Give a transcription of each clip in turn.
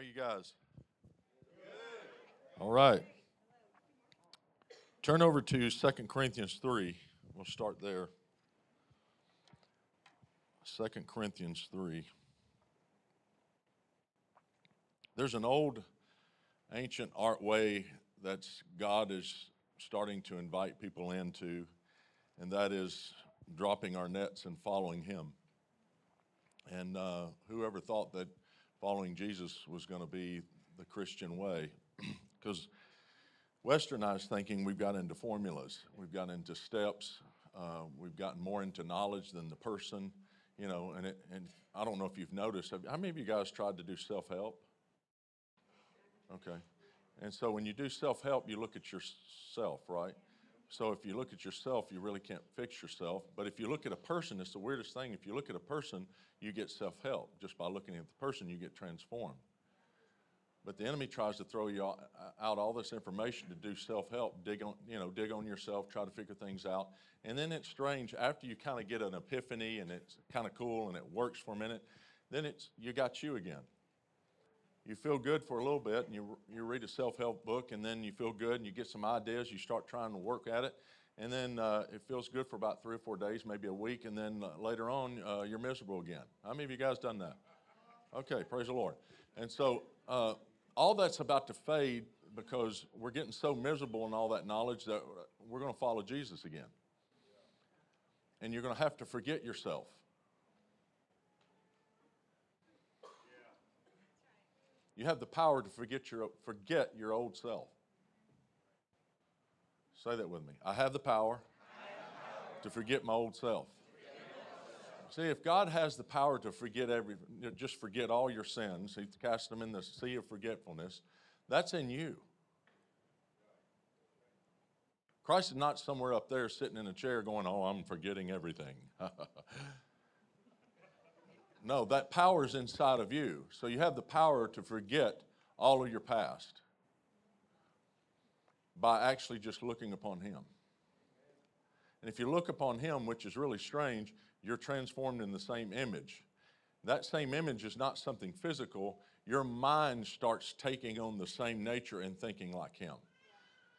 are you guys? All right. Turn over to 2 Corinthians 3. We'll start there. 2 Corinthians 3. There's an old ancient art way that God is starting to invite people into, and that is dropping our nets and following Him. And uh, whoever thought that following Jesus was going to be the Christian way? Because westernized thinking, we've got into formulas, we've got into steps, uh, we've gotten more into knowledge than the person, you know. And, it, and I don't know if you've noticed, have, how many of you guys tried to do self help? Okay. And so when you do self help, you look at yourself, right? So if you look at yourself, you really can't fix yourself. But if you look at a person, it's the weirdest thing. If you look at a person, you get self help. Just by looking at the person, you get transformed. But the enemy tries to throw you out all this information to do self help, dig on, you know, dig on yourself, try to figure things out. And then it's strange after you kind of get an epiphany and it's kind of cool and it works for a minute, then it's you got you again you feel good for a little bit and you, you read a self-help book and then you feel good and you get some ideas you start trying to work at it. And then uh, it feels good for about three or four days maybe a week and then uh, later on uh, you're miserable again. How many of you guys done that? Okay praise the lord. And so uh, all that's about to fade because we're getting so miserable in all that knowledge that we're going to follow jesus again. And you're going to have to forget yourself You have the power to forget your, forget your old self. Say that with me. I have the power, have the power to forget my old self. See, if God has the power to forget every, just forget all your sins, He cast them in the sea of forgetfulness, that's in you. Christ is not somewhere up there sitting in a chair going, Oh, I'm forgetting everything. No, that power is inside of you. So you have the power to forget all of your past by actually just looking upon Him. And if you look upon Him, which is really strange, you're transformed in the same image. That same image is not something physical. Your mind starts taking on the same nature and thinking like Him.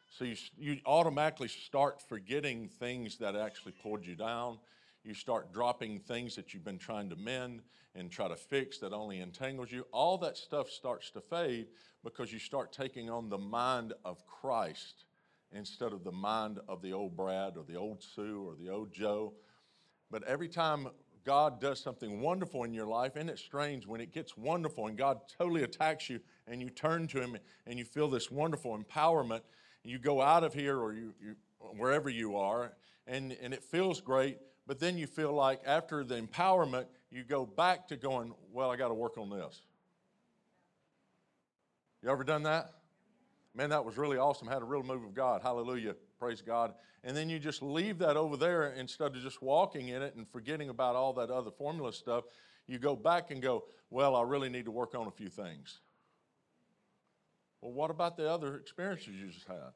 So you, you automatically start forgetting things that actually pulled you down you start dropping things that you've been trying to mend and try to fix that only entangles you. All that stuff starts to fade because you start taking on the mind of Christ instead of the mind of the old Brad or the old Sue or the old Joe. But every time God does something wonderful in your life, and it's strange when it gets wonderful and God totally attacks you and you turn to Him and you feel this wonderful empowerment, you go out of here or you, you wherever you are, and, and it feels great, but then you feel like after the empowerment, you go back to going, well, I got to work on this. You ever done that? Man, that was really awesome. Had a real move of God. Hallelujah. Praise God. And then you just leave that over there instead of just walking in it and forgetting about all that other formula stuff. You go back and go, well, I really need to work on a few things. Well, what about the other experiences you just had?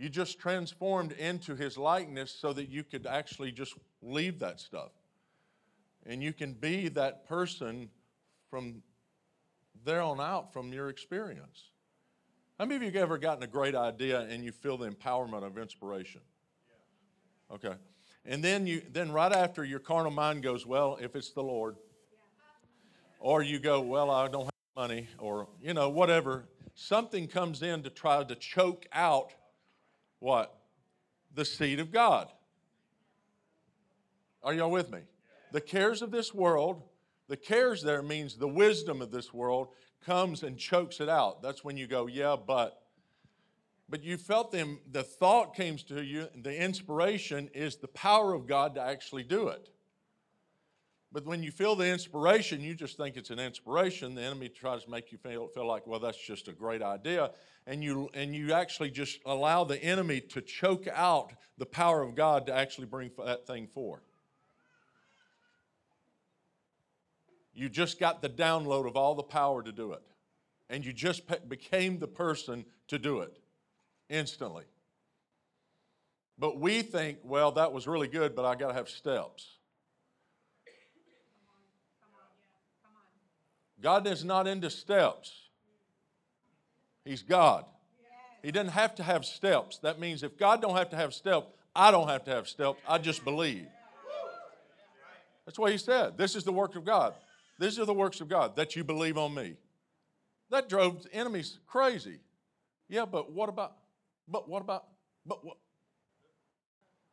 You just transformed into his likeness so that you could actually just leave that stuff. And you can be that person from there on out from your experience. How many of you have ever gotten a great idea and you feel the empowerment of inspiration? Okay. And then you then right after your carnal mind goes, well, if it's the Lord. Or you go, well, I don't have money, or you know, whatever. Something comes in to try to choke out what? The seed of God. Are y'all with me? The cares of this world, the cares there means the wisdom of this world comes and chokes it out. That's when you go, yeah, but. But you felt them, the thought came to you, the inspiration is the power of God to actually do it. But when you feel the inspiration, you just think it's an inspiration. The enemy tries to make you feel, feel like, well, that's just a great idea. And you, and you actually just allow the enemy to choke out the power of God to actually bring that thing forth. You just got the download of all the power to do it. And you just became the person to do it instantly. But we think, well, that was really good, but I got to have steps. God is not into steps. He's God. He doesn't have to have steps. That means if God don't have to have steps, I don't have to have steps. I just believe. That's what he said. This is the work of God. These are the works of God that you believe on me. That drove enemies crazy. Yeah, but what about, but what about, but what?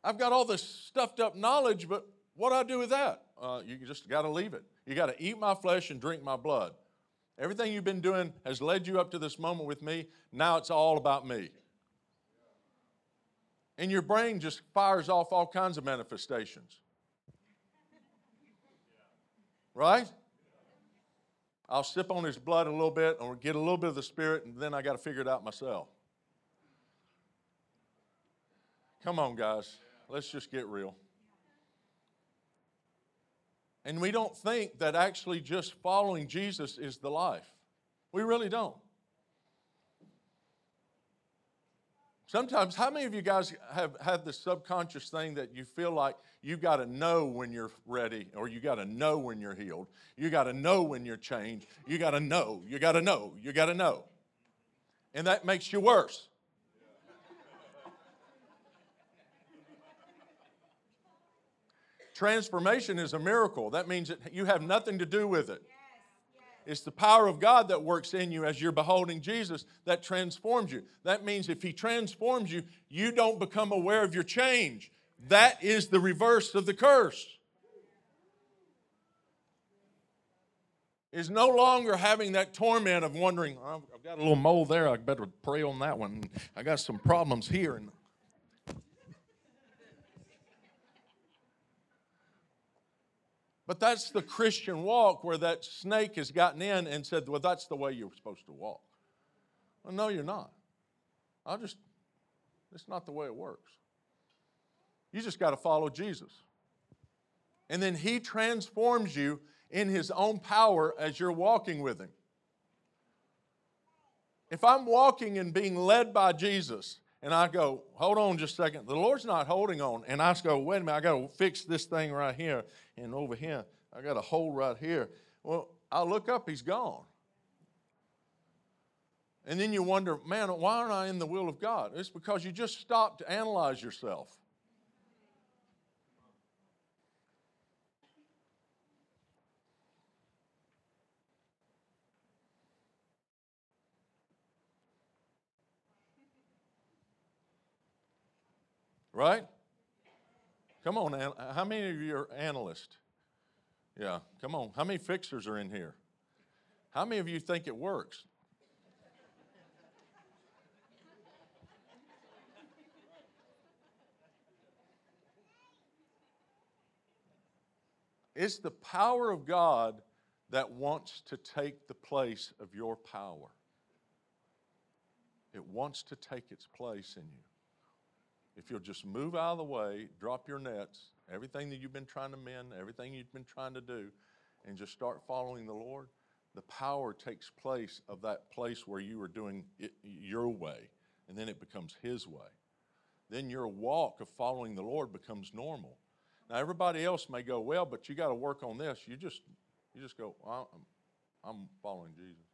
I've got all this stuffed up knowledge, but what do I do with that? Uh, you just got to leave it. You got to eat my flesh and drink my blood. Everything you've been doing has led you up to this moment with me. Now it's all about me. And your brain just fires off all kinds of manifestations. Right? I'll sip on his blood a little bit or get a little bit of the spirit, and then I got to figure it out myself. Come on, guys. Let's just get real. And we don't think that actually just following Jesus is the life. We really don't. Sometimes, how many of you guys have had the subconscious thing that you feel like you got to know when you're ready or you got to know when you're healed? You got to know when you're changed. You got to know. You got to know. You got to know. And that makes you worse. Transformation is a miracle. That means that you have nothing to do with it. It's the power of God that works in you as you're beholding Jesus that transforms you. That means if He transforms you, you don't become aware of your change. That is the reverse of the curse. Is no longer having that torment of wondering, oh, I've got a little mole there, I better pray on that one. I got some problems here. And But that's the Christian walk where that snake has gotten in and said, Well, that's the way you're supposed to walk. Well, no, you're not. I'll just, it's not the way it works. You just got to follow Jesus. And then He transforms you in His own power as you're walking with Him. If I'm walking and being led by Jesus, and I go, hold on just a second. The Lord's not holding on. And I go, wait a minute, I got to fix this thing right here and over here. I got a hole right here. Well, I look up, he's gone. And then you wonder, man, why aren't I in the will of God? It's because you just stopped to analyze yourself. Right? Come on, how many of you are analysts? Yeah, come on. How many fixers are in here? How many of you think it works? It's the power of God that wants to take the place of your power. It wants to take its place in you. If you'll just move out of the way, drop your nets, everything that you've been trying to mend, everything you've been trying to do, and just start following the Lord, the power takes place of that place where you were doing it your way, and then it becomes His way. Then your walk of following the Lord becomes normal. Now everybody else may go, well, but you got to work on this. You just, you just go, I'm, I'm following Jesus.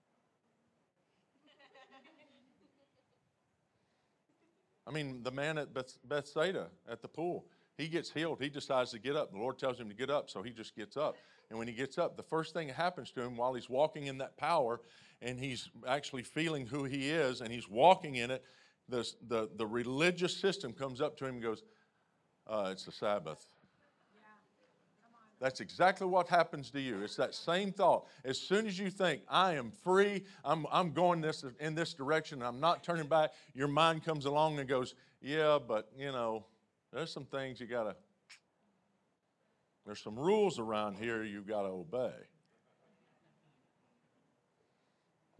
I mean, the man at Beth- Bethsaida at the pool, he gets healed. He decides to get up. The Lord tells him to get up, so he just gets up. And when he gets up, the first thing that happens to him while he's walking in that power and he's actually feeling who he is and he's walking in it, the, the, the religious system comes up to him and goes, uh, It's the Sabbath. That's exactly what happens to you. It's that same thought. As soon as you think, I am free, I'm, I'm going this, in this direction, I'm not turning back, your mind comes along and goes, Yeah, but you know, there's some things you got to, there's some rules around here you got to obey.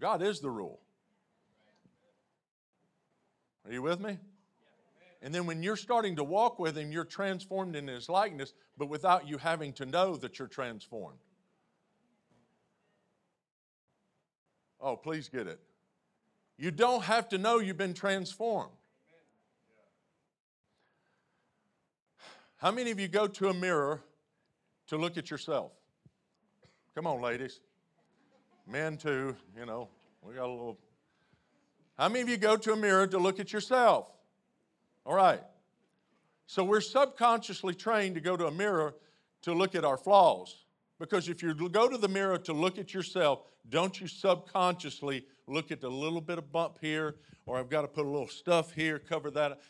God is the rule. Are you with me? And then when you're starting to walk with Him, you're transformed in His likeness, but without you having to know that you're transformed. Oh, please get it. You don't have to know you've been transformed. How many of you go to a mirror to look at yourself? Come on, ladies. Men too, you know, we got a little. How many of you go to a mirror to look at yourself? All right. So we're subconsciously trained to go to a mirror to look at our flaws. Because if you go to the mirror to look at yourself, don't you subconsciously look at the little bit of bump here, or I've got to put a little stuff here, cover that.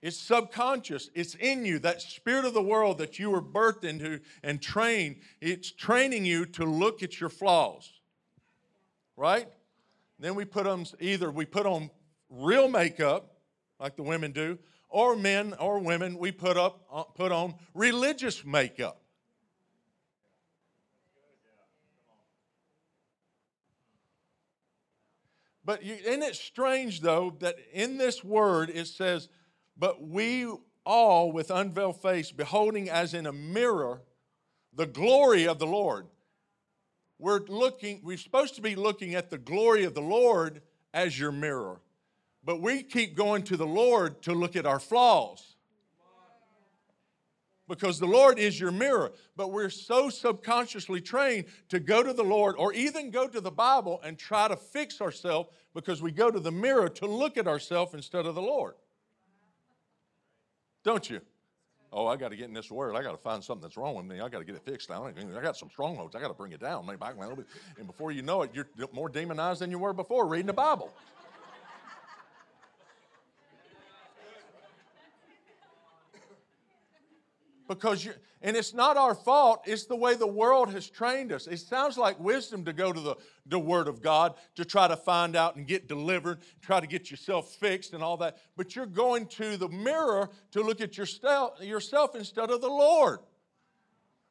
It's subconscious. It's in you. That spirit of the world that you were birthed into and trained, it's training you to look at your flaws. Right? Then we put on either we put on real makeup, like the women do, or men or women, we put up uh, put on religious makeup. But you, isn't it strange, though, that in this word it says, But we all with unveiled face, beholding as in a mirror the glory of the Lord. We're looking, we're supposed to be looking at the glory of the Lord as your mirror. But we keep going to the Lord to look at our flaws because the Lord is your mirror. But we're so subconsciously trained to go to the Lord or even go to the Bible and try to fix ourselves because we go to the mirror to look at ourselves instead of the Lord. Don't you? Oh, I got to get in this word. I got to find something that's wrong with me. I got to get it fixed now. I got some strongholds. I got to bring it down. Maybe little bit. And before you know it, you're more demonized than you were before reading the Bible. Because you and it's not our fault it's the way the world has trained us. It sounds like wisdom to go to the, the word of god to try to find out and get delivered try to get yourself fixed and all that but you're going to the mirror to look at yourself, yourself instead of the lord.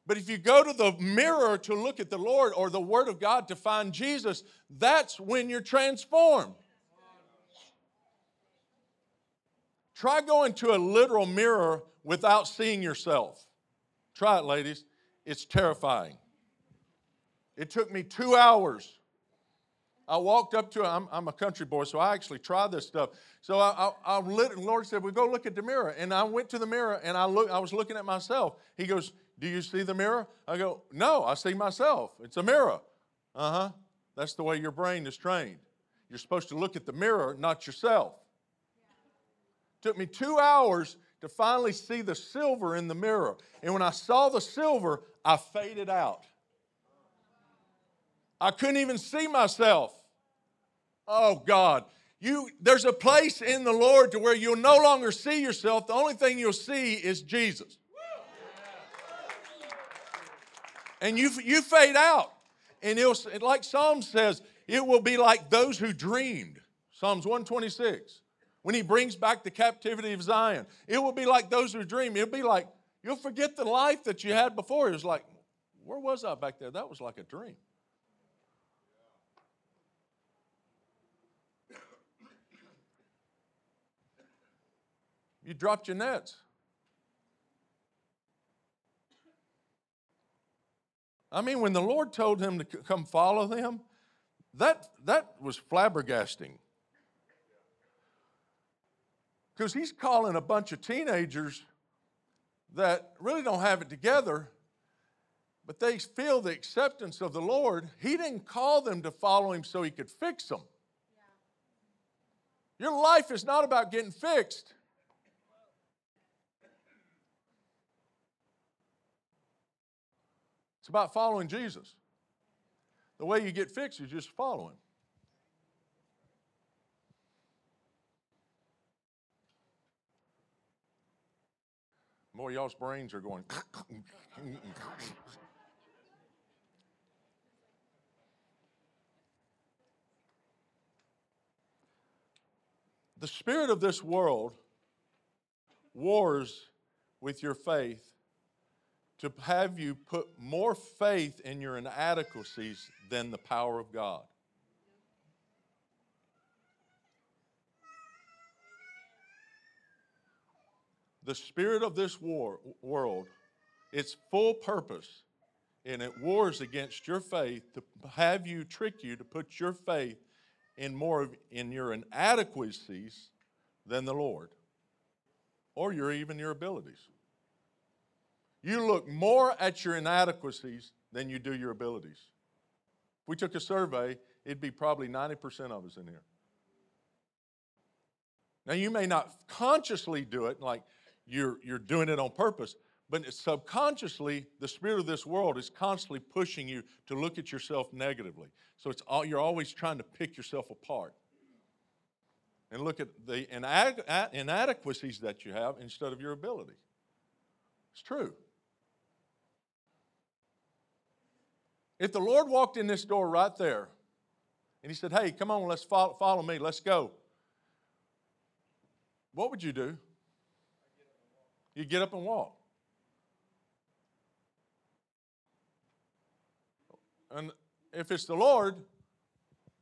But if you go to the mirror to look at the lord or the word of god to find jesus that's when you're transformed try going to a literal mirror without seeing yourself. Try it, ladies. It's terrifying. It took me two hours. I walked up to, I'm, I'm a country boy, so I actually tried this stuff. So I, I, I lit, the Lord said, well, go look at the mirror. And I went to the mirror and I, look, I was looking at myself. He goes, do you see the mirror? I go, no, I see myself. It's a mirror. Uh huh. That's the way your brain is trained. You're supposed to look at the mirror, not yourself. Took me two hours to finally see the silver in the mirror. And when I saw the silver, I faded out. I couldn't even see myself. Oh God, you there's a place in the Lord to where you'll no longer see yourself. The only thing you'll see is Jesus. And you you fade out. And it'll like Psalm says, it will be like those who dreamed. Psalms 126 when he brings back the captivity of Zion. It will be like those who dream. It'll be like, you'll forget the life that you had before. It was like, where was I back there? That was like a dream. You dropped your nets. I mean, when the Lord told him to come follow them, that, that was flabbergasting. Because he's calling a bunch of teenagers that really don't have it together, but they feel the acceptance of the Lord. He didn't call them to follow him so he could fix them. Your life is not about getting fixed. It's about following Jesus. The way you get fixed is just following. More y'all's brains are going. the spirit of this world wars with your faith to have you put more faith in your inadequacies than the power of God. The spirit of this war, world, its full purpose, and it wars against your faith to have you trick you to put your faith in more of, in your inadequacies than the Lord, or your even your abilities. You look more at your inadequacies than you do your abilities. If we took a survey, it'd be probably 90% of us in here. Now, you may not consciously do it, like you're, you're doing it on purpose, but subconsciously, the spirit of this world is constantly pushing you to look at yourself negatively. So it's all, you're always trying to pick yourself apart and look at the inadequacies that you have instead of your ability. It's true. If the Lord walked in this door right there and He said, Hey, come on, let's follow, follow me, let's go, what would you do? You get up and walk. And if it's the Lord,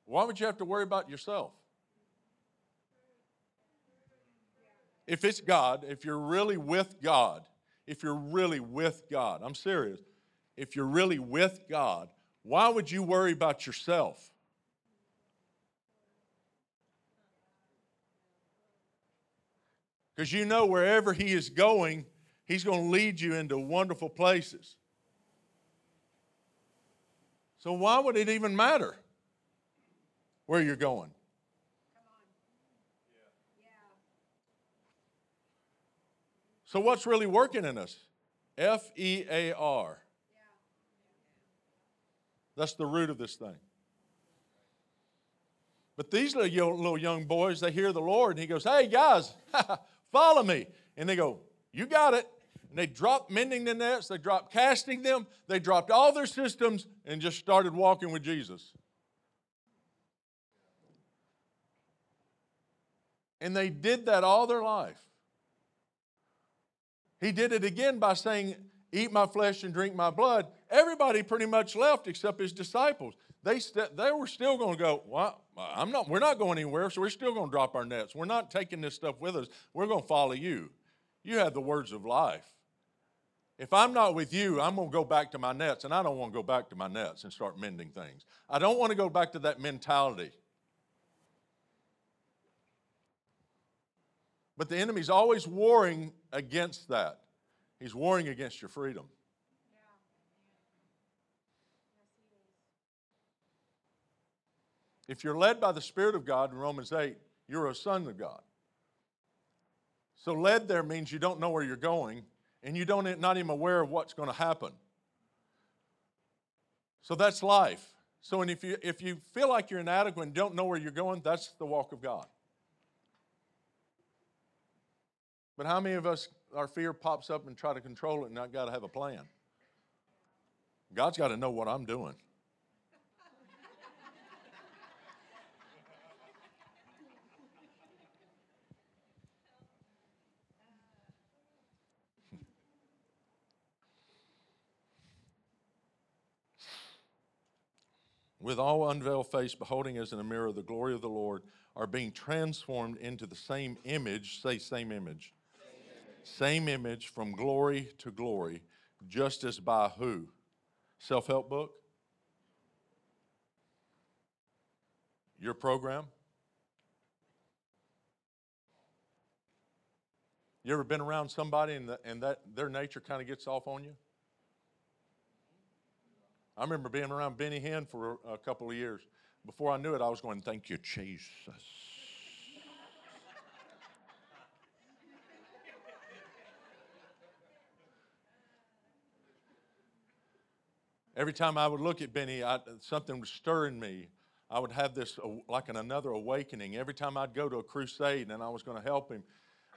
why would you have to worry about yourself? If it's God, if you're really with God, if you're really with God, I'm serious. If you're really with God, why would you worry about yourself? Because you know wherever He is going, He's going to lead you into wonderful places. So, why would it even matter where you're going? So, what's really working in us? F E A R. That's the root of this thing. But these little young boys, they hear the Lord, and He goes, Hey, guys, follow me. And they go, You got it. And they dropped mending the nets, they dropped casting them, they dropped all their systems and just started walking with Jesus. And they did that all their life. He did it again by saying, Eat my flesh and drink my blood. Everybody pretty much left except his disciples. They, st- they were still going to go, well, I'm not, we're not going anywhere, so we're still going to drop our nets. We're not taking this stuff with us. We're going to follow you. You have the words of life. If I'm not with you, I'm going to go back to my nets, and I don't want to go back to my nets and start mending things. I don't want to go back to that mentality. But the enemy's always warring against that. He's warring against your freedom. If you're led by the Spirit of God in Romans 8, you're a son of God. So, led there means you don't know where you're going, and you don't not even aware of what's going to happen. So that's life. So and if you if you feel like you're inadequate and don't know where you're going, that's the walk of God. But how many of us our fear pops up and try to control it and not got to have a plan? God's got to know what I'm doing. With all unveiled face, beholding as in a mirror the glory of the Lord, are being transformed into the same image. Say, same image. Same image, same image from glory to glory, just as by who? Self help book? Your program? You ever been around somebody and, the, and that their nature kind of gets off on you? I remember being around Benny Hinn for a couple of years. Before I knew it, I was going, Thank you, Jesus. Every time I would look at Benny, I, something was stirring me. I would have this like an, another awakening. Every time I'd go to a crusade and I was going to help him,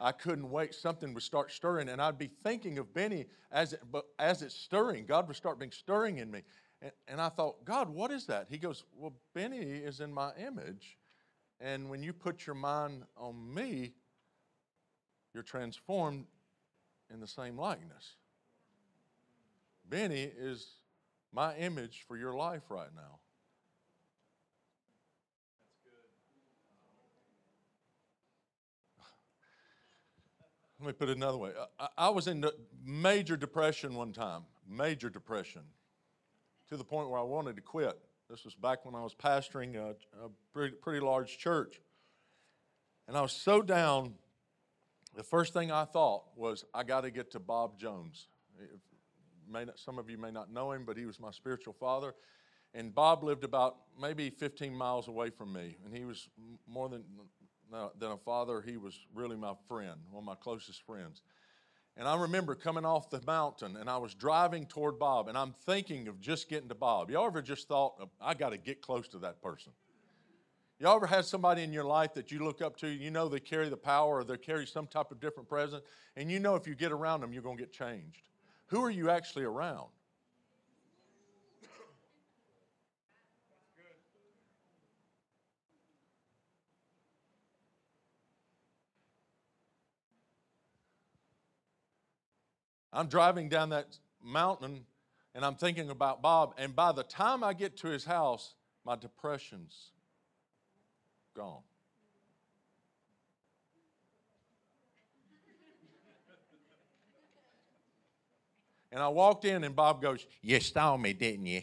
I couldn't wait. Something would start stirring, and I'd be thinking of Benny as it, as it's stirring, God would start being stirring in me. And, and I thought, God, what is that? He goes, Well, Benny is in my image. And when you put your mind on me, you're transformed in the same likeness. Benny is my image for your life right now. Let me put it another way. I, I was in major depression one time, major depression to the point where I wanted to quit. This was back when I was pastoring a, a pretty, pretty large church. And I was so down, the first thing I thought was, I got to get to Bob Jones. Not, some of you may not know him, but he was my spiritual father. And Bob lived about maybe 15 miles away from me, and he was more than, than a father. He was really my friend, one of my closest friends. And I remember coming off the mountain and I was driving toward Bob and I'm thinking of just getting to Bob. Y'all ever just thought, oh, I got to get close to that person? Y'all ever had somebody in your life that you look up to, you know they carry the power or they carry some type of different presence, and you know if you get around them, you're going to get changed? Who are you actually around? I'm driving down that mountain and I'm thinking about Bob, and by the time I get to his house, my depression's gone. And I walked in, and Bob goes, You saw me, didn't you?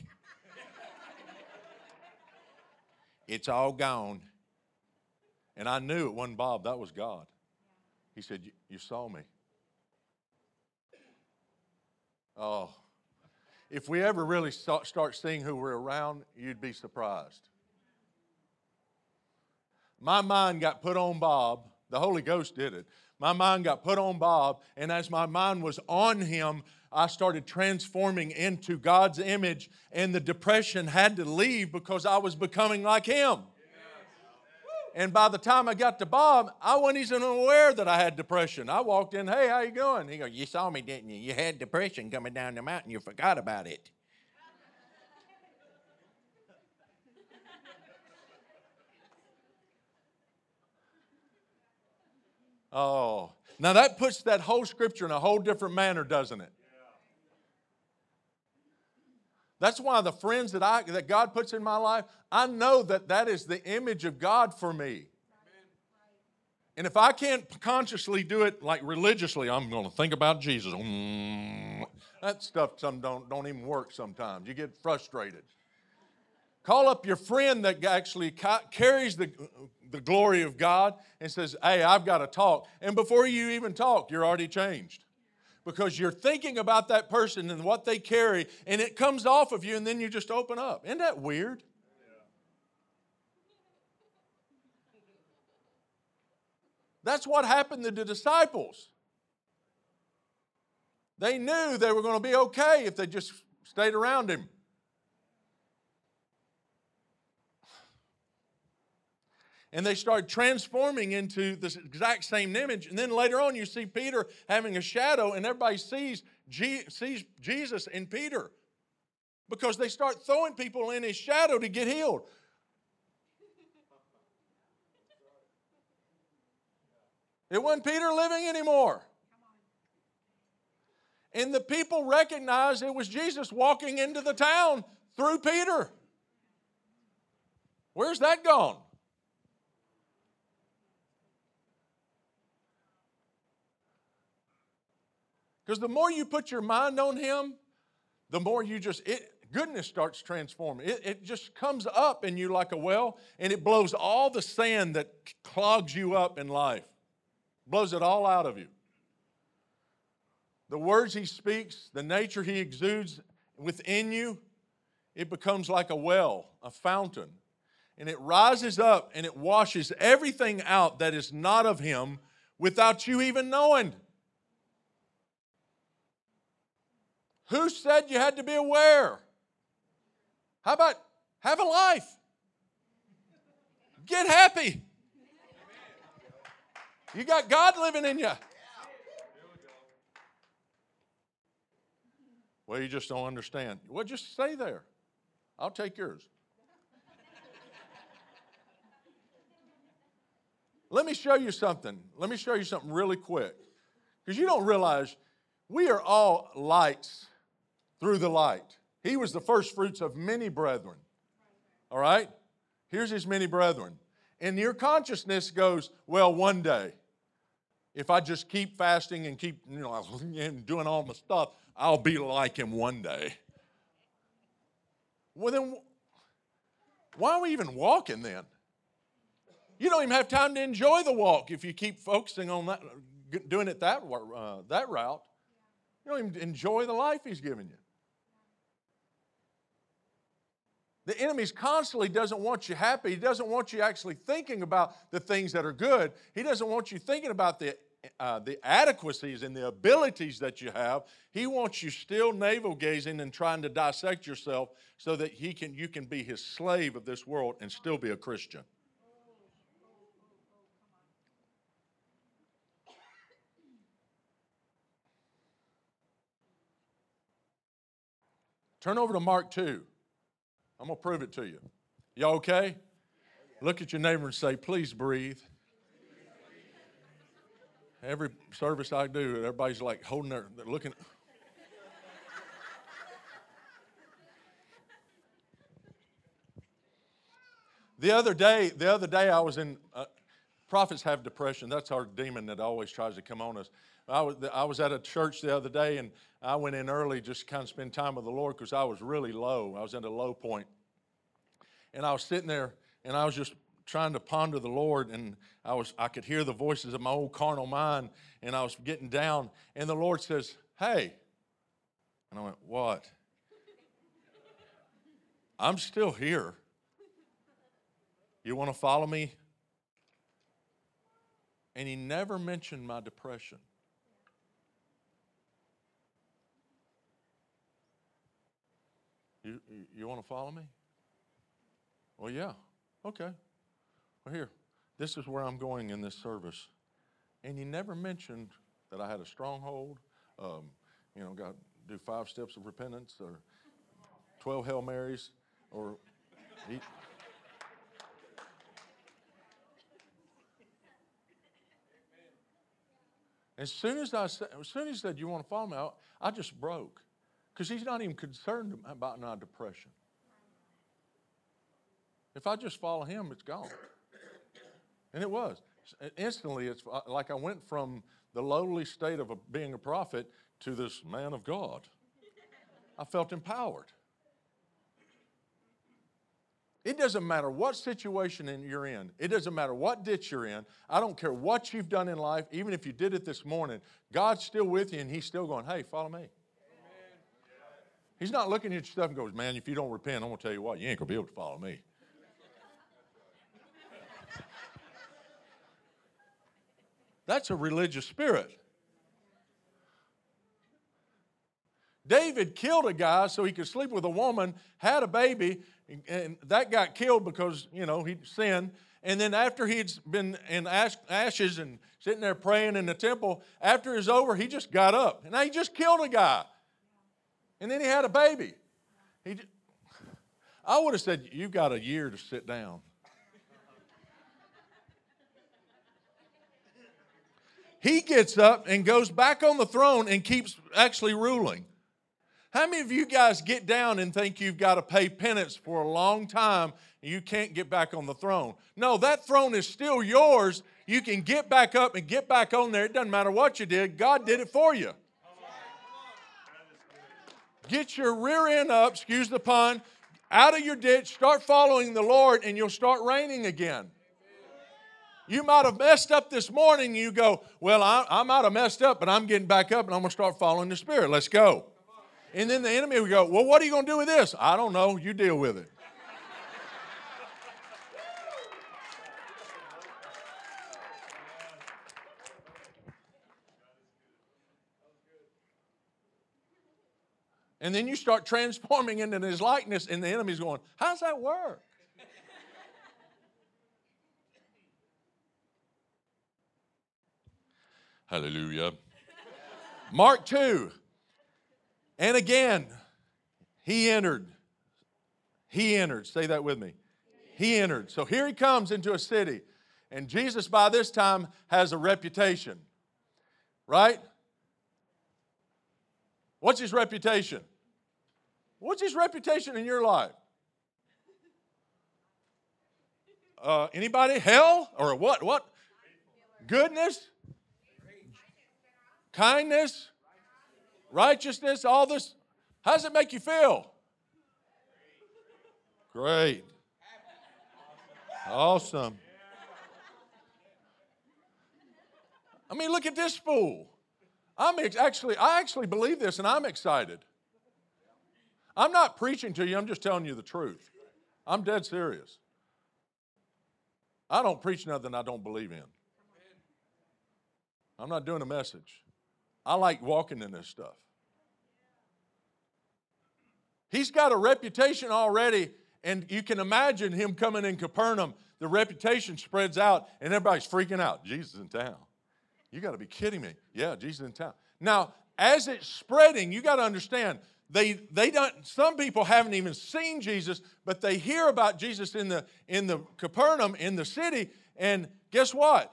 it's all gone. And I knew it wasn't Bob, that was God. He said, You saw me. Oh, if we ever really start seeing who we're around, you'd be surprised. My mind got put on Bob. The Holy Ghost did it. My mind got put on Bob, and as my mind was on him, I started transforming into God's image, and the depression had to leave because I was becoming like him. And by the time I got to Bob, I wasn't even aware that I had depression. I walked in, hey, how you going? He goes, you saw me, didn't you? You had depression coming down the mountain. You forgot about it. Oh, now that puts that whole scripture in a whole different manner, doesn't it? That's why the friends that, I, that God puts in my life, I know that that is the image of God for me. And if I can't consciously do it like religiously, I'm going to think about Jesus. Mm, that stuff some don't, don't even work sometimes. You get frustrated. Call up your friend that actually carries the, the glory of God and says, Hey, I've got to talk. And before you even talk, you're already changed because you're thinking about that person and what they carry, and it comes off of you, and then you just open up. Isn't that weird? That's what happened to the disciples. They knew they were going to be okay if they just stayed around him. And they start transforming into this exact same image. And then later on, you see Peter having a shadow, and everybody sees, sees Jesus in Peter because they start throwing people in his shadow to get healed. It wasn't Peter living anymore. And the people recognized it was Jesus walking into the town through Peter. Where's that gone? Because the more you put your mind on Him, the more you just, it, goodness starts transforming. It, it just comes up in you like a well, and it blows all the sand that clogs you up in life, blows it all out of you. The words He speaks, the nature He exudes within you, it becomes like a well, a fountain. And it rises up and it washes everything out that is not of Him without you even knowing. Who said you had to be aware? How about have a life? Get happy. You got God living in you. Well, you just don't understand. Well, just stay there. I'll take yours. Let me show you something. Let me show you something really quick. Because you don't realize we are all lights through the light. He was the first fruits of many brethren. All right? Here's his many brethren. And your consciousness goes, well, one day, if I just keep fasting and keep, you know, and doing all my stuff, I'll be like him one day. Well, then, why are we even walking then? You don't even have time to enjoy the walk if you keep focusing on that, doing it that, uh, that route. You don't even enjoy the life he's giving you. The enemy's constantly doesn't want you happy. He doesn't want you actually thinking about the things that are good. He doesn't want you thinking about the, uh, the adequacies and the abilities that you have. He wants you still navel gazing and trying to dissect yourself so that he can, you can be his slave of this world and still be a Christian. Turn over to Mark 2. I'm going to prove it to you. Y'all okay? Look at your neighbor and say, please breathe. Every service I do, everybody's like holding their, they're looking. The other day, the other day I was in, uh, prophets have depression. That's our demon that always tries to come on us. I was, I was at a church the other day and I went in early just to kind of spend time with the Lord because I was really low. I was at a low point. And I was sitting there and I was just trying to ponder the Lord and I was I could hear the voices of my old carnal mind and I was getting down and the Lord says, "Hey." And I went, "What?" I'm still here. You want to follow me? And he never mentioned my depression. You, you, want to follow me? Well, yeah. Okay. Well, here, this is where I'm going in this service. And you never mentioned that I had a stronghold, um, you know, got do five steps of repentance or 12 Hail Marys or eat. As soon as I said, as soon as he said, "You want to follow me?" I, I just broke because he's not even concerned about my depression. If I just follow him, it's gone. And it was. Instantly, it's uh, like I went from the lowly state of a, being a prophet to this man of God. I felt empowered. It doesn't matter what situation you're in. It doesn't matter what ditch you're in. I don't care what you've done in life, even if you did it this morning. God's still with you and He's still going, hey, follow me. He's not looking at your stuff and goes, Man, if you don't repent, I'm going to tell you what, you ain't going to be able to follow me. That's a religious spirit. David killed a guy so he could sleep with a woman, had a baby, and that got killed because, you know, he sinned. And then after he'd been in ashes and sitting there praying in the temple, after it was over, he just got up. And now he just killed a guy. And then he had a baby. He, I would have said, You've got a year to sit down. He gets up and goes back on the throne and keeps actually ruling. How many of you guys get down and think you've got to pay penance for a long time and you can't get back on the throne? No, that throne is still yours. You can get back up and get back on there. It doesn't matter what you did, God did it for you. Get your rear end up, excuse the pun, out of your ditch, start following the Lord, and you'll start reigning again. You might have messed up this morning. You go, Well, I, I might have messed up, but I'm getting back up and I'm going to start following the Spirit. Let's go. And then the enemy would go, Well, what are you going to do with this? I don't know. You deal with it. And then you start transforming into his likeness, and the enemy's going, How's that work? Hallelujah. Mark 2. And again, he entered. He entered. Say that with me. He entered. So here he comes into a city. And Jesus, by this time, has a reputation. Right? What's his reputation? What's his reputation in your life? Uh, anybody? Hell or what? What? Goodness? Kindness? Righteousness? All this? How does it make you feel? Great. Awesome. I mean, look at this fool. I'm ex- actually, I actually believe this and I'm excited. I'm not preaching to you, I'm just telling you the truth. I'm dead serious. I don't preach nothing I don't believe in. I'm not doing a message. I like walking in this stuff. He's got a reputation already, and you can imagine him coming in Capernaum. The reputation spreads out, and everybody's freaking out. Jesus in town. You got to be kidding me. Yeah, Jesus in town. Now, as it's spreading, you got to understand they, they don't some people haven't even seen jesus but they hear about jesus in the in the capernaum in the city and guess what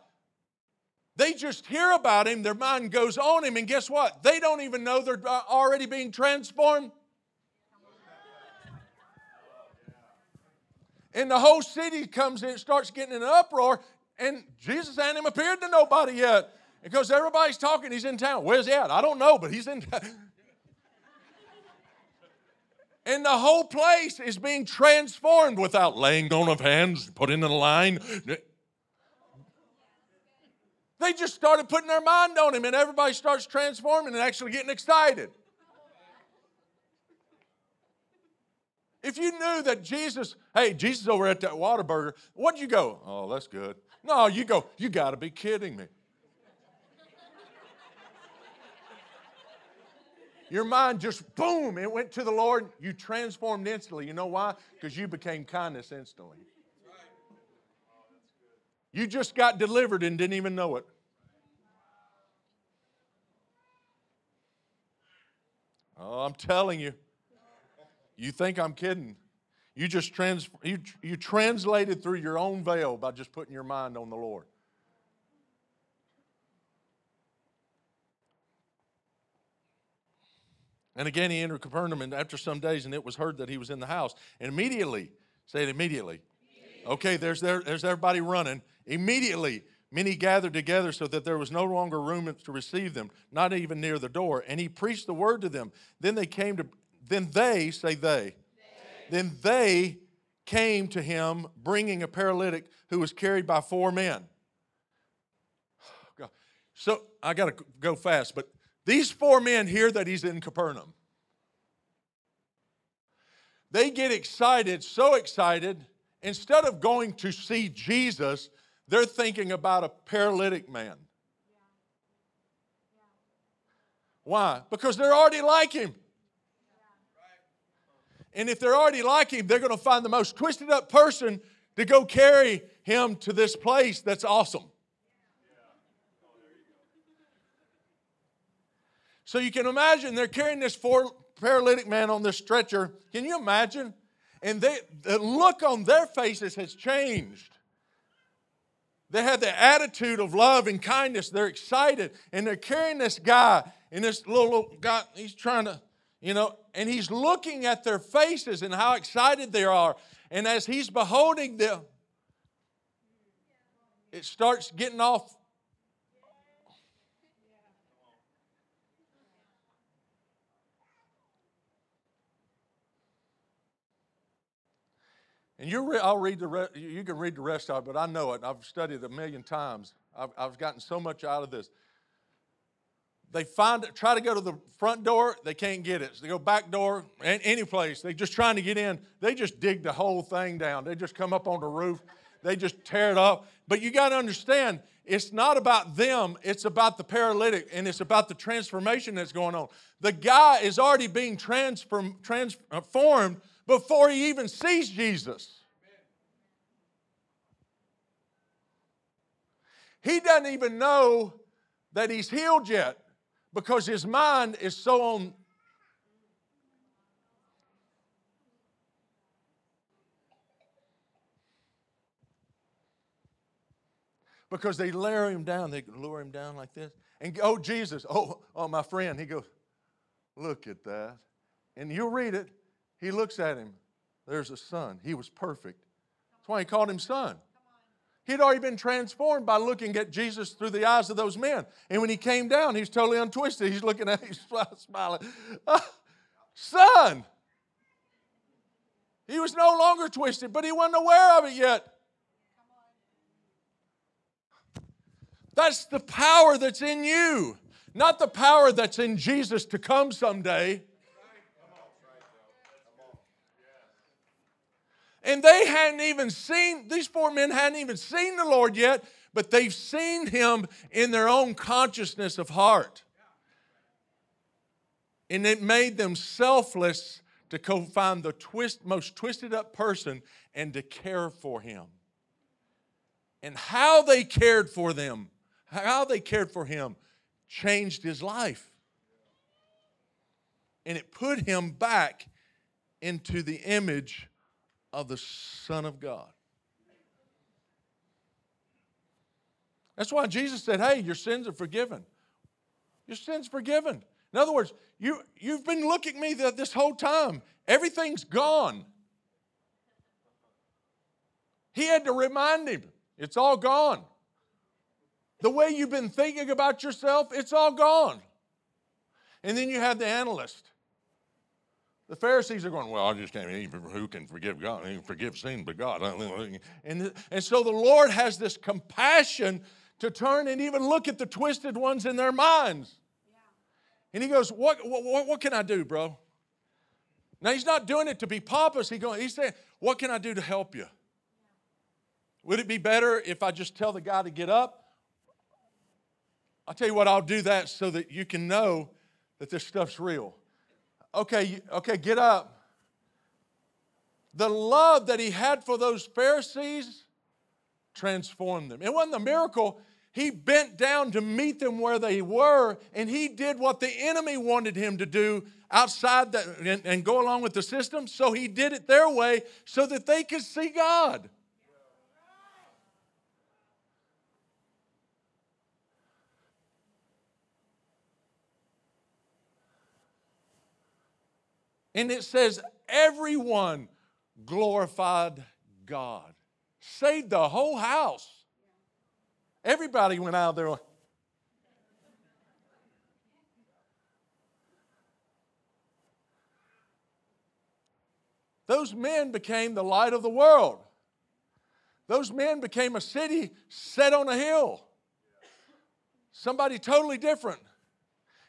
they just hear about him their mind goes on him and guess what they don't even know they're uh, already being transformed and the whole city comes in starts getting in an uproar and jesus hadn't even appeared to nobody yet because everybody's talking he's in town where's he at i don't know but he's in town and the whole place is being transformed without laying on of hands, put in a line. They just started putting their mind on him, and everybody starts transforming and actually getting excited. If you knew that Jesus, hey, Jesus over at that Whataburger, what'd you go? Oh, that's good. No, you go, you got to be kidding me. Your mind just boom, it went to the Lord. You transformed instantly. You know why? Because you became kindness instantly. You just got delivered and didn't even know it. Oh, I'm telling you. You think I'm kidding. You just trans, you, you translated through your own veil by just putting your mind on the Lord. And again, he entered Capernaum, and after some days, and it was heard that he was in the house. And immediately, say it immediately. immediately. Okay, there's, there, there's everybody running. Immediately, many gathered together so that there was no longer room to receive them, not even near the door. And he preached the word to them. Then they came to, then they, say they, they. then they came to him bringing a paralytic who was carried by four men. So I got to go fast, but these four men hear that he's in Capernaum. They get excited, so excited, instead of going to see Jesus, they're thinking about a paralytic man. Why? Because they're already like him. And if they're already like him, they're going to find the most twisted up person to go carry him to this place that's awesome. So you can imagine they're carrying this four paralytic man on this stretcher. Can you imagine? And they, the look on their faces has changed. They have the attitude of love and kindness. They're excited and they're carrying this guy. And this little, little guy, he's trying to, you know, and he's looking at their faces and how excited they are. And as he's beholding them, it starts getting off And you re- I'll read the re- you can read the rest of it, but I know it. I've studied it a million times. I've, I've gotten so much out of this. They find try to go to the front door, they can't get it. So they go back door, any place. They're just trying to get in. They just dig the whole thing down. They just come up on the roof. They just tear it up. But you got to understand, it's not about them, it's about the paralytic, and it's about the transformation that's going on. The guy is already being transform, transformed before he even sees Jesus. He doesn't even know that he's healed yet because his mind is so on. Because they lower him down, they lower him down like this. And oh, Jesus, oh, oh, my friend, he goes, Look at that. And you'll read it. He looks at him. There's a son. He was perfect. That's why he called him son. He'd already been transformed by looking at Jesus through the eyes of those men. And when he came down, he's totally untwisted. He's looking at he's smiling. Ah, son! He was no longer twisted, but he wasn't aware of it yet. That's the power that's in you, not the power that's in Jesus to come someday. And they hadn't even seen, these four men hadn't even seen the Lord yet, but they've seen him in their own consciousness of heart. And it made them selfless to go find the twist, most twisted up person and to care for him. And how they cared for them, how they cared for him, changed his life. And it put him back into the image of the Son of God. That's why Jesus said, Hey, your sins are forgiven. Your sins forgiven. In other words, you, you've been looking at me this whole time. Everything's gone. He had to remind him, it's all gone. The way you've been thinking about yourself, it's all gone. And then you have the analyst. The Pharisees are going, well, I just can't, even who can forgive God? Can forgive sin but God. And, and so the Lord has this compassion to turn and even look at the twisted ones in their minds. Yeah. And he goes, what, what, what can I do, bro? Now, he's not doing it to be pompous. He going, he's saying, what can I do to help you? Would it be better if I just tell the guy to get up? I'll tell you what, I'll do that so that you can know that this stuff's real okay, okay, get up. The love that he had for those Pharisees transformed them. It wasn't a miracle. He bent down to meet them where they were, and he did what the enemy wanted him to do outside that and, and go along with the system. So he did it their way so that they could see God. And it says, everyone glorified God. Saved the whole house. Everybody went out there. Those men became the light of the world. Those men became a city set on a hill. Somebody totally different.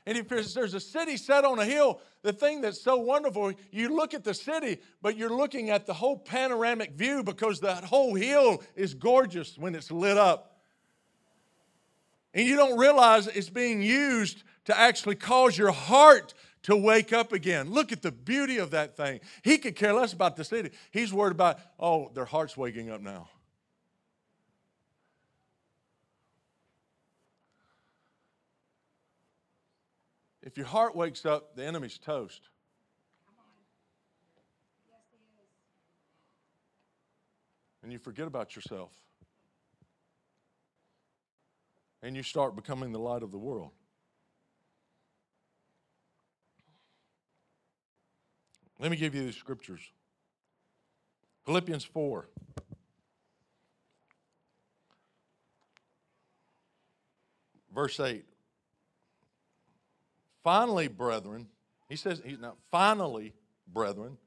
And if there's a city set on a hill, the thing that's so wonderful, you look at the city, but you're looking at the whole panoramic view because that whole hill is gorgeous when it's lit up. And you don't realize it's being used to actually cause your heart to wake up again. Look at the beauty of that thing. He could care less about the city. He's worried about, oh, their heart's waking up now. If your heart wakes up, the enemy's toast. And you forget about yourself. And you start becoming the light of the world. Let me give you these scriptures Philippians 4. Verse 8 Finally, brethren, he says, he's not, finally, brethren,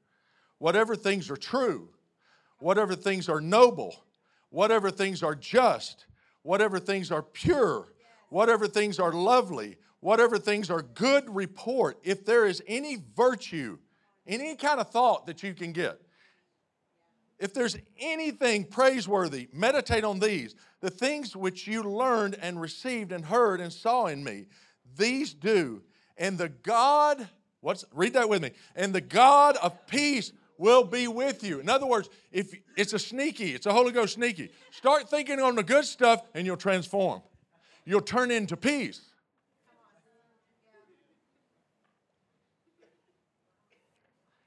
whatever things are true, whatever things are noble, whatever things are just, whatever things are pure, whatever things are lovely, whatever things are good report, if there is any virtue, any kind of thought that you can get, if there's anything praiseworthy, meditate on these the things which you learned and received and heard and saw in me. These do, and the God, what's read that with me. And the God of peace will be with you. In other words, if it's a sneaky, it's a Holy Ghost sneaky. Start thinking on the good stuff and you'll transform. You'll turn into peace.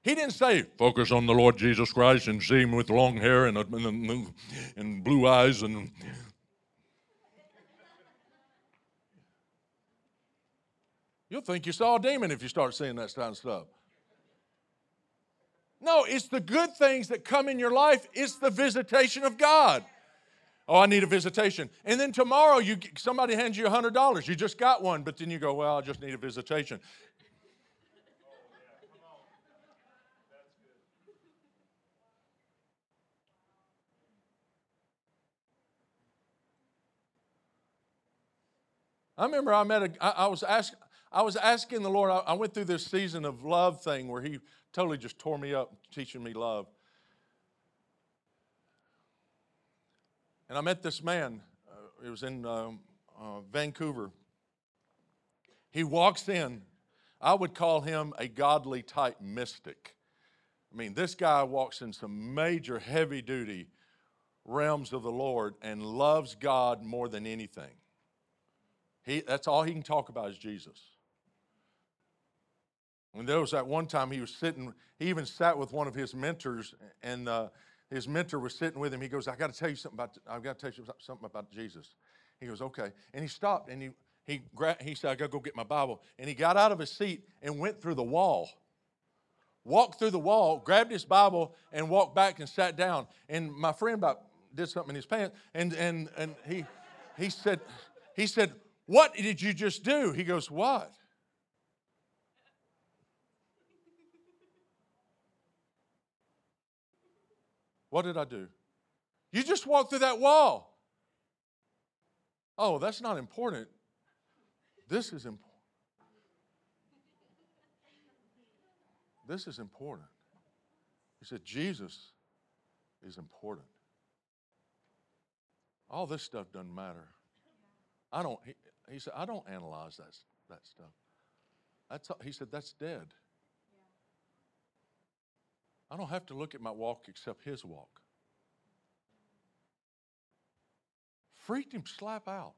He didn't say, focus on the Lord Jesus Christ and see him with long hair and, and, and blue eyes and You'll think you saw a demon if you start seeing that kind of stuff. No, it's the good things that come in your life. It's the visitation of God. Oh, I need a visitation. And then tomorrow you somebody hands you $100. You just got one, but then you go, "Well, I just need a visitation." I remember I met a I, I was asked I was asking the Lord, I went through this season of love thing where He totally just tore me up, teaching me love. And I met this man. Uh, it was in um, uh, Vancouver. He walks in. I would call him a godly type mystic. I mean, this guy walks in some major heavy duty realms of the Lord and loves God more than anything. He, that's all he can talk about is Jesus. And there was that one time he was sitting, he even sat with one of his mentors, and uh, his mentor was sitting with him. He goes, I got to tell you something about, I've got to tell you something about Jesus. He goes, okay. And he stopped and he, he, he said, I got to go get my Bible. And he got out of his seat and went through the wall. Walked through the wall, grabbed his Bible, and walked back and sat down. And my friend about did something in his pants, and, and, and he, he said, he said, what did you just do? He goes, What? What did I do? You just walked through that wall. Oh, that's not important. This is important. This is important. He said, Jesus is important. All this stuff doesn't matter. I don't, he, he said, I don't analyze that, that stuff. That's, he said, that's dead. I don't have to look at my walk except his walk. Freaked him slap out.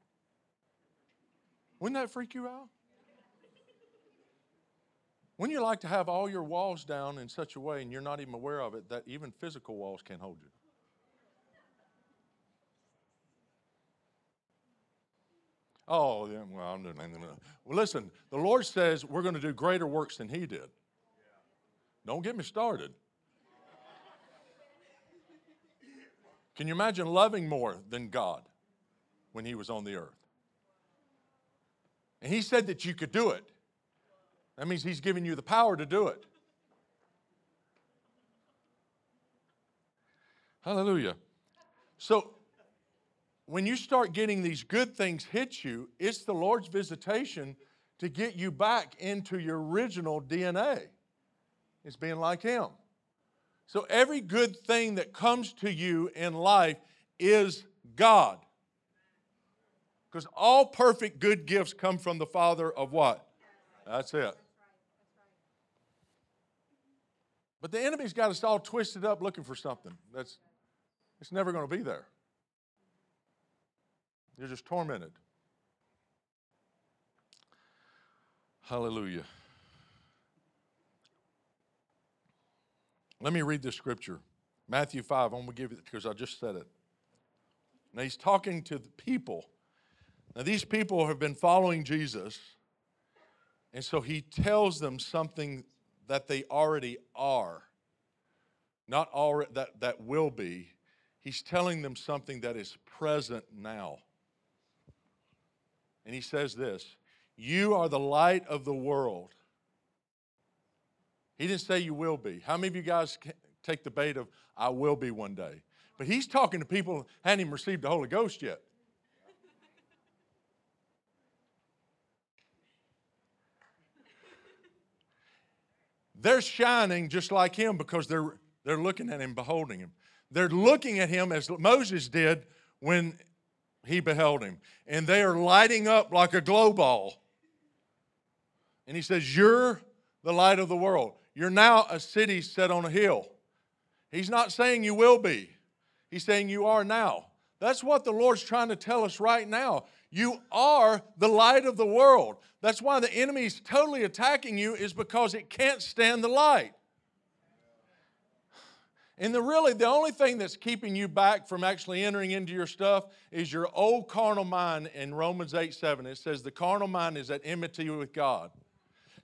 Wouldn't that freak you out? Wouldn't you like to have all your walls down in such a way and you're not even aware of it that even physical walls can't hold you? Oh, yeah, well, no, no. well, listen, the Lord says we're going to do greater works than He did. Don't get me started. Can you imagine loving more than God when He was on the earth? And He said that you could do it. That means He's giving you the power to do it. Hallelujah. So, when you start getting these good things hit you, it's the Lord's visitation to get you back into your original DNA. It's being like Him. So every good thing that comes to you in life is God. Because all perfect good gifts come from the Father of what? That's it. But the enemy's got us all twisted up looking for something that's it's never going to be there. You're just tormented. Hallelujah. Let me read this scripture. Matthew 5. I'm going to give it because I just said it. Now he's talking to the people. Now these people have been following Jesus. And so he tells them something that they already are. Not already that, that will be. He's telling them something that is present now. And he says this You are the light of the world. He didn't say you will be. How many of you guys take the bait of, I will be one day? But he's talking to people who hadn't even received the Holy Ghost yet. They're shining just like him because they're, they're looking at him, beholding him. They're looking at him as Moses did when he beheld him. And they are lighting up like a glow ball. And he says, You're the light of the world. You're now a city set on a hill. He's not saying you will be, he's saying you are now. That's what the Lord's trying to tell us right now. You are the light of the world. That's why the enemy is totally attacking you, is because it can't stand the light. And the really the only thing that's keeping you back from actually entering into your stuff is your old carnal mind in Romans 8 7. It says the carnal mind is at enmity with God.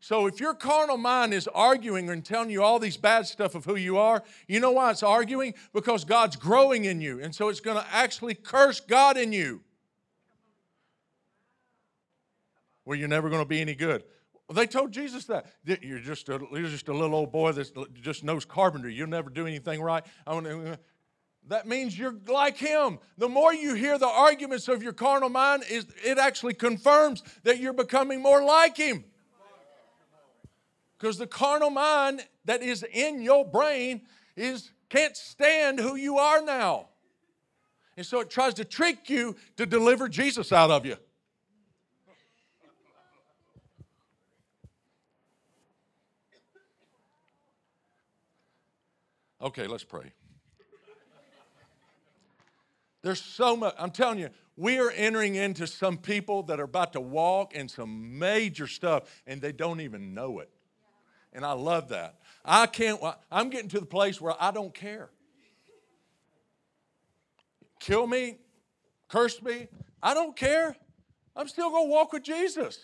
So if your carnal mind is arguing and telling you all these bad stuff of who you are, you know why it's arguing? Because God's growing in you. And so it's going to actually curse God in you. Where you're never going to be any good. Well, they told Jesus that. You're just a, you're just a little old boy that just knows carpentry. You'll never do anything right. Uh, that means you're like him. The more you hear the arguments of your carnal mind, is it actually confirms that you're becoming more like him. Because the carnal mind that is in your brain is can't stand who you are now. And so it tries to trick you to deliver Jesus out of you. Okay, let's pray. There's so much, I'm telling you, we are entering into some people that are about to walk in some major stuff and they don't even know it. And I love that. I can't, I'm getting to the place where I don't care. Kill me, curse me, I don't care. I'm still going to walk with Jesus.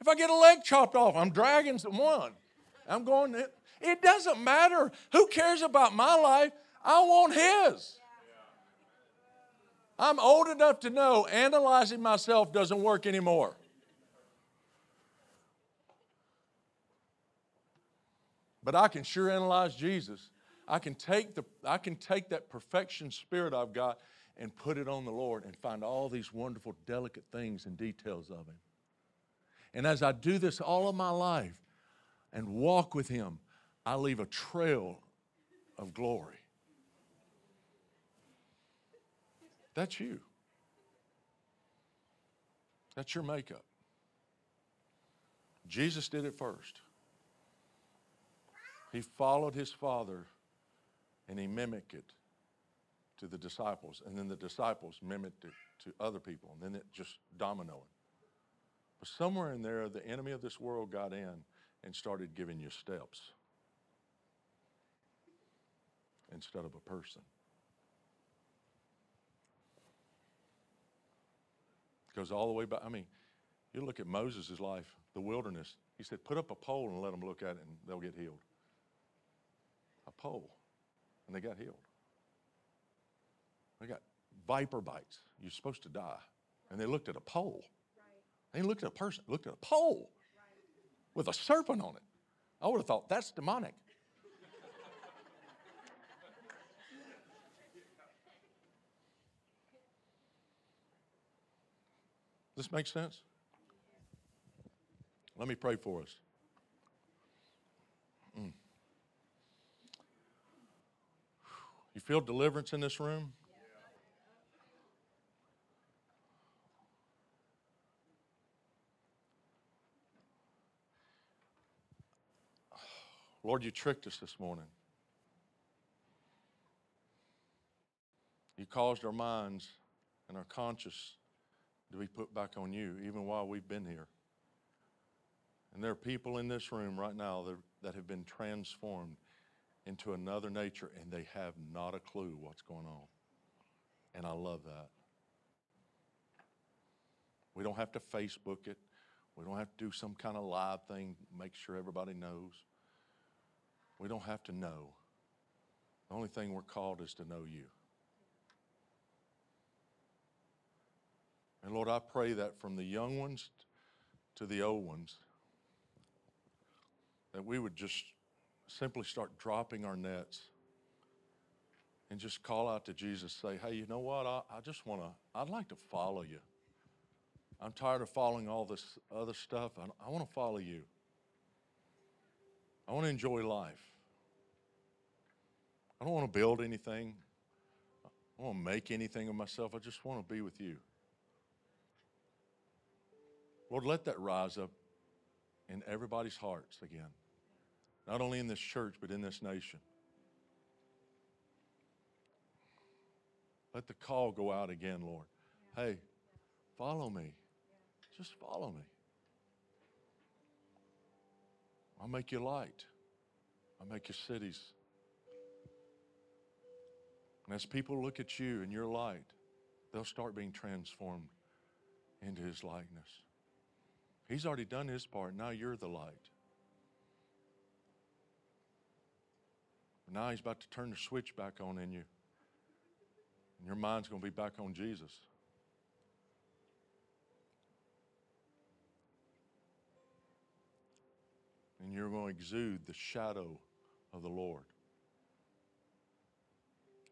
If I get a leg chopped off, I'm dragging someone. I'm going, it doesn't matter. Who cares about my life? I want His. I'm old enough to know analyzing myself doesn't work anymore. But I can sure analyze Jesus. I can take the I can take that perfection spirit I've got and put it on the Lord and find all these wonderful delicate things and details of him. And as I do this all of my life and walk with him, I leave a trail of glory. That's you. That's your makeup. Jesus did it first. He followed his Father and he mimicked it to the disciples, and then the disciples mimicked it to other people, and then it just dominoed. But somewhere in there, the enemy of this world got in and started giving you steps instead of a person. It goes all the way back. I mean, you look at Moses' life, the wilderness. He said, put up a pole and let them look at it and they'll get healed. A pole. And they got healed. They got viper bites. You're supposed to die. And they looked at a pole. They looked at a person, looked at a pole with a serpent on it. I would have thought that's demonic. Does this make sense? Let me pray for us. You feel deliverance in this room? Lord, you tricked us this morning. You caused our minds and our conscience to be put back on you, even while we've been here. And there are people in this room right now that, that have been transformed into another nature and they have not a clue what's going on. And I love that. We don't have to Facebook it. We don't have to do some kind of live thing, make sure everybody knows. We don't have to know. The only thing we're called is to know you. And Lord, I pray that from the young ones to the old ones, that we would just simply start dropping our nets and just call out to Jesus, say, hey, you know what? I, I just want to, I'd like to follow you. I'm tired of following all this other stuff. I, I want to follow you. I want to enjoy life. I don't want to build anything. I don't want to make anything of myself. I just want to be with you. Lord, let that rise up in everybody's hearts again, not only in this church, but in this nation. Let the call go out again, Lord. Hey, follow me. Just follow me. I'll make you light. I'll make your cities. And as people look at you and your light, they'll start being transformed into his likeness. He's already done his part. Now you're the light. Now he's about to turn the switch back on in you. And your mind's going to be back on Jesus. And you're going to exude the shadow of the Lord,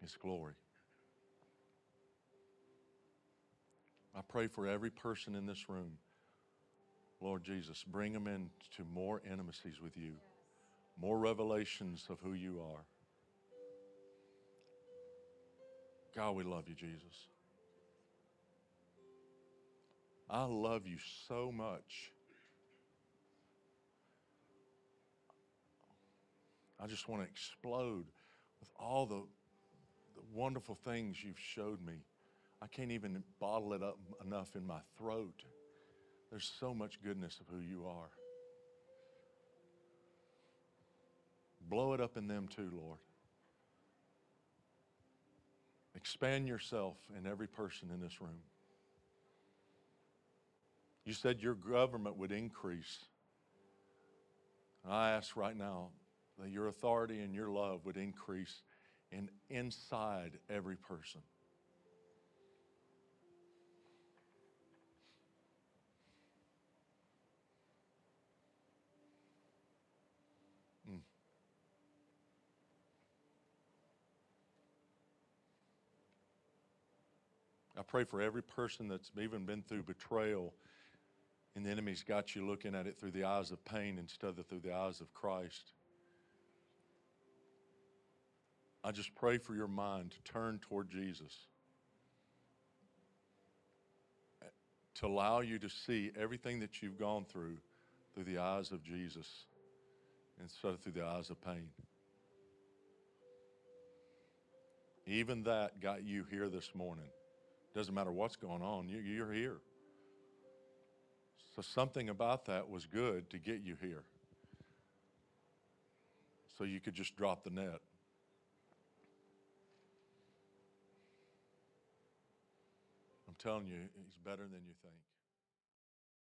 His glory. I pray for every person in this room. Lord Jesus, bring them into more intimacies with you, more revelations of who you are. God, we love you, Jesus. I love you so much. I just want to explode with all the, the wonderful things you've showed me. I can't even bottle it up enough in my throat. There's so much goodness of who you are. Blow it up in them too, Lord. Expand yourself in every person in this room. You said your government would increase. I ask right now that your authority and your love would increase in inside every person. Mm. I pray for every person that's even been through betrayal and the enemy's got you looking at it through the eyes of pain instead of through the eyes of Christ. I just pray for your mind to turn toward Jesus, to allow you to see everything that you've gone through through the eyes of Jesus instead of through the eyes of pain. Even that got you here this morning. Doesn't matter what's going on, you, you're here. So something about that was good to get you here. So you could just drop the net. I'm telling you, he's better than you think.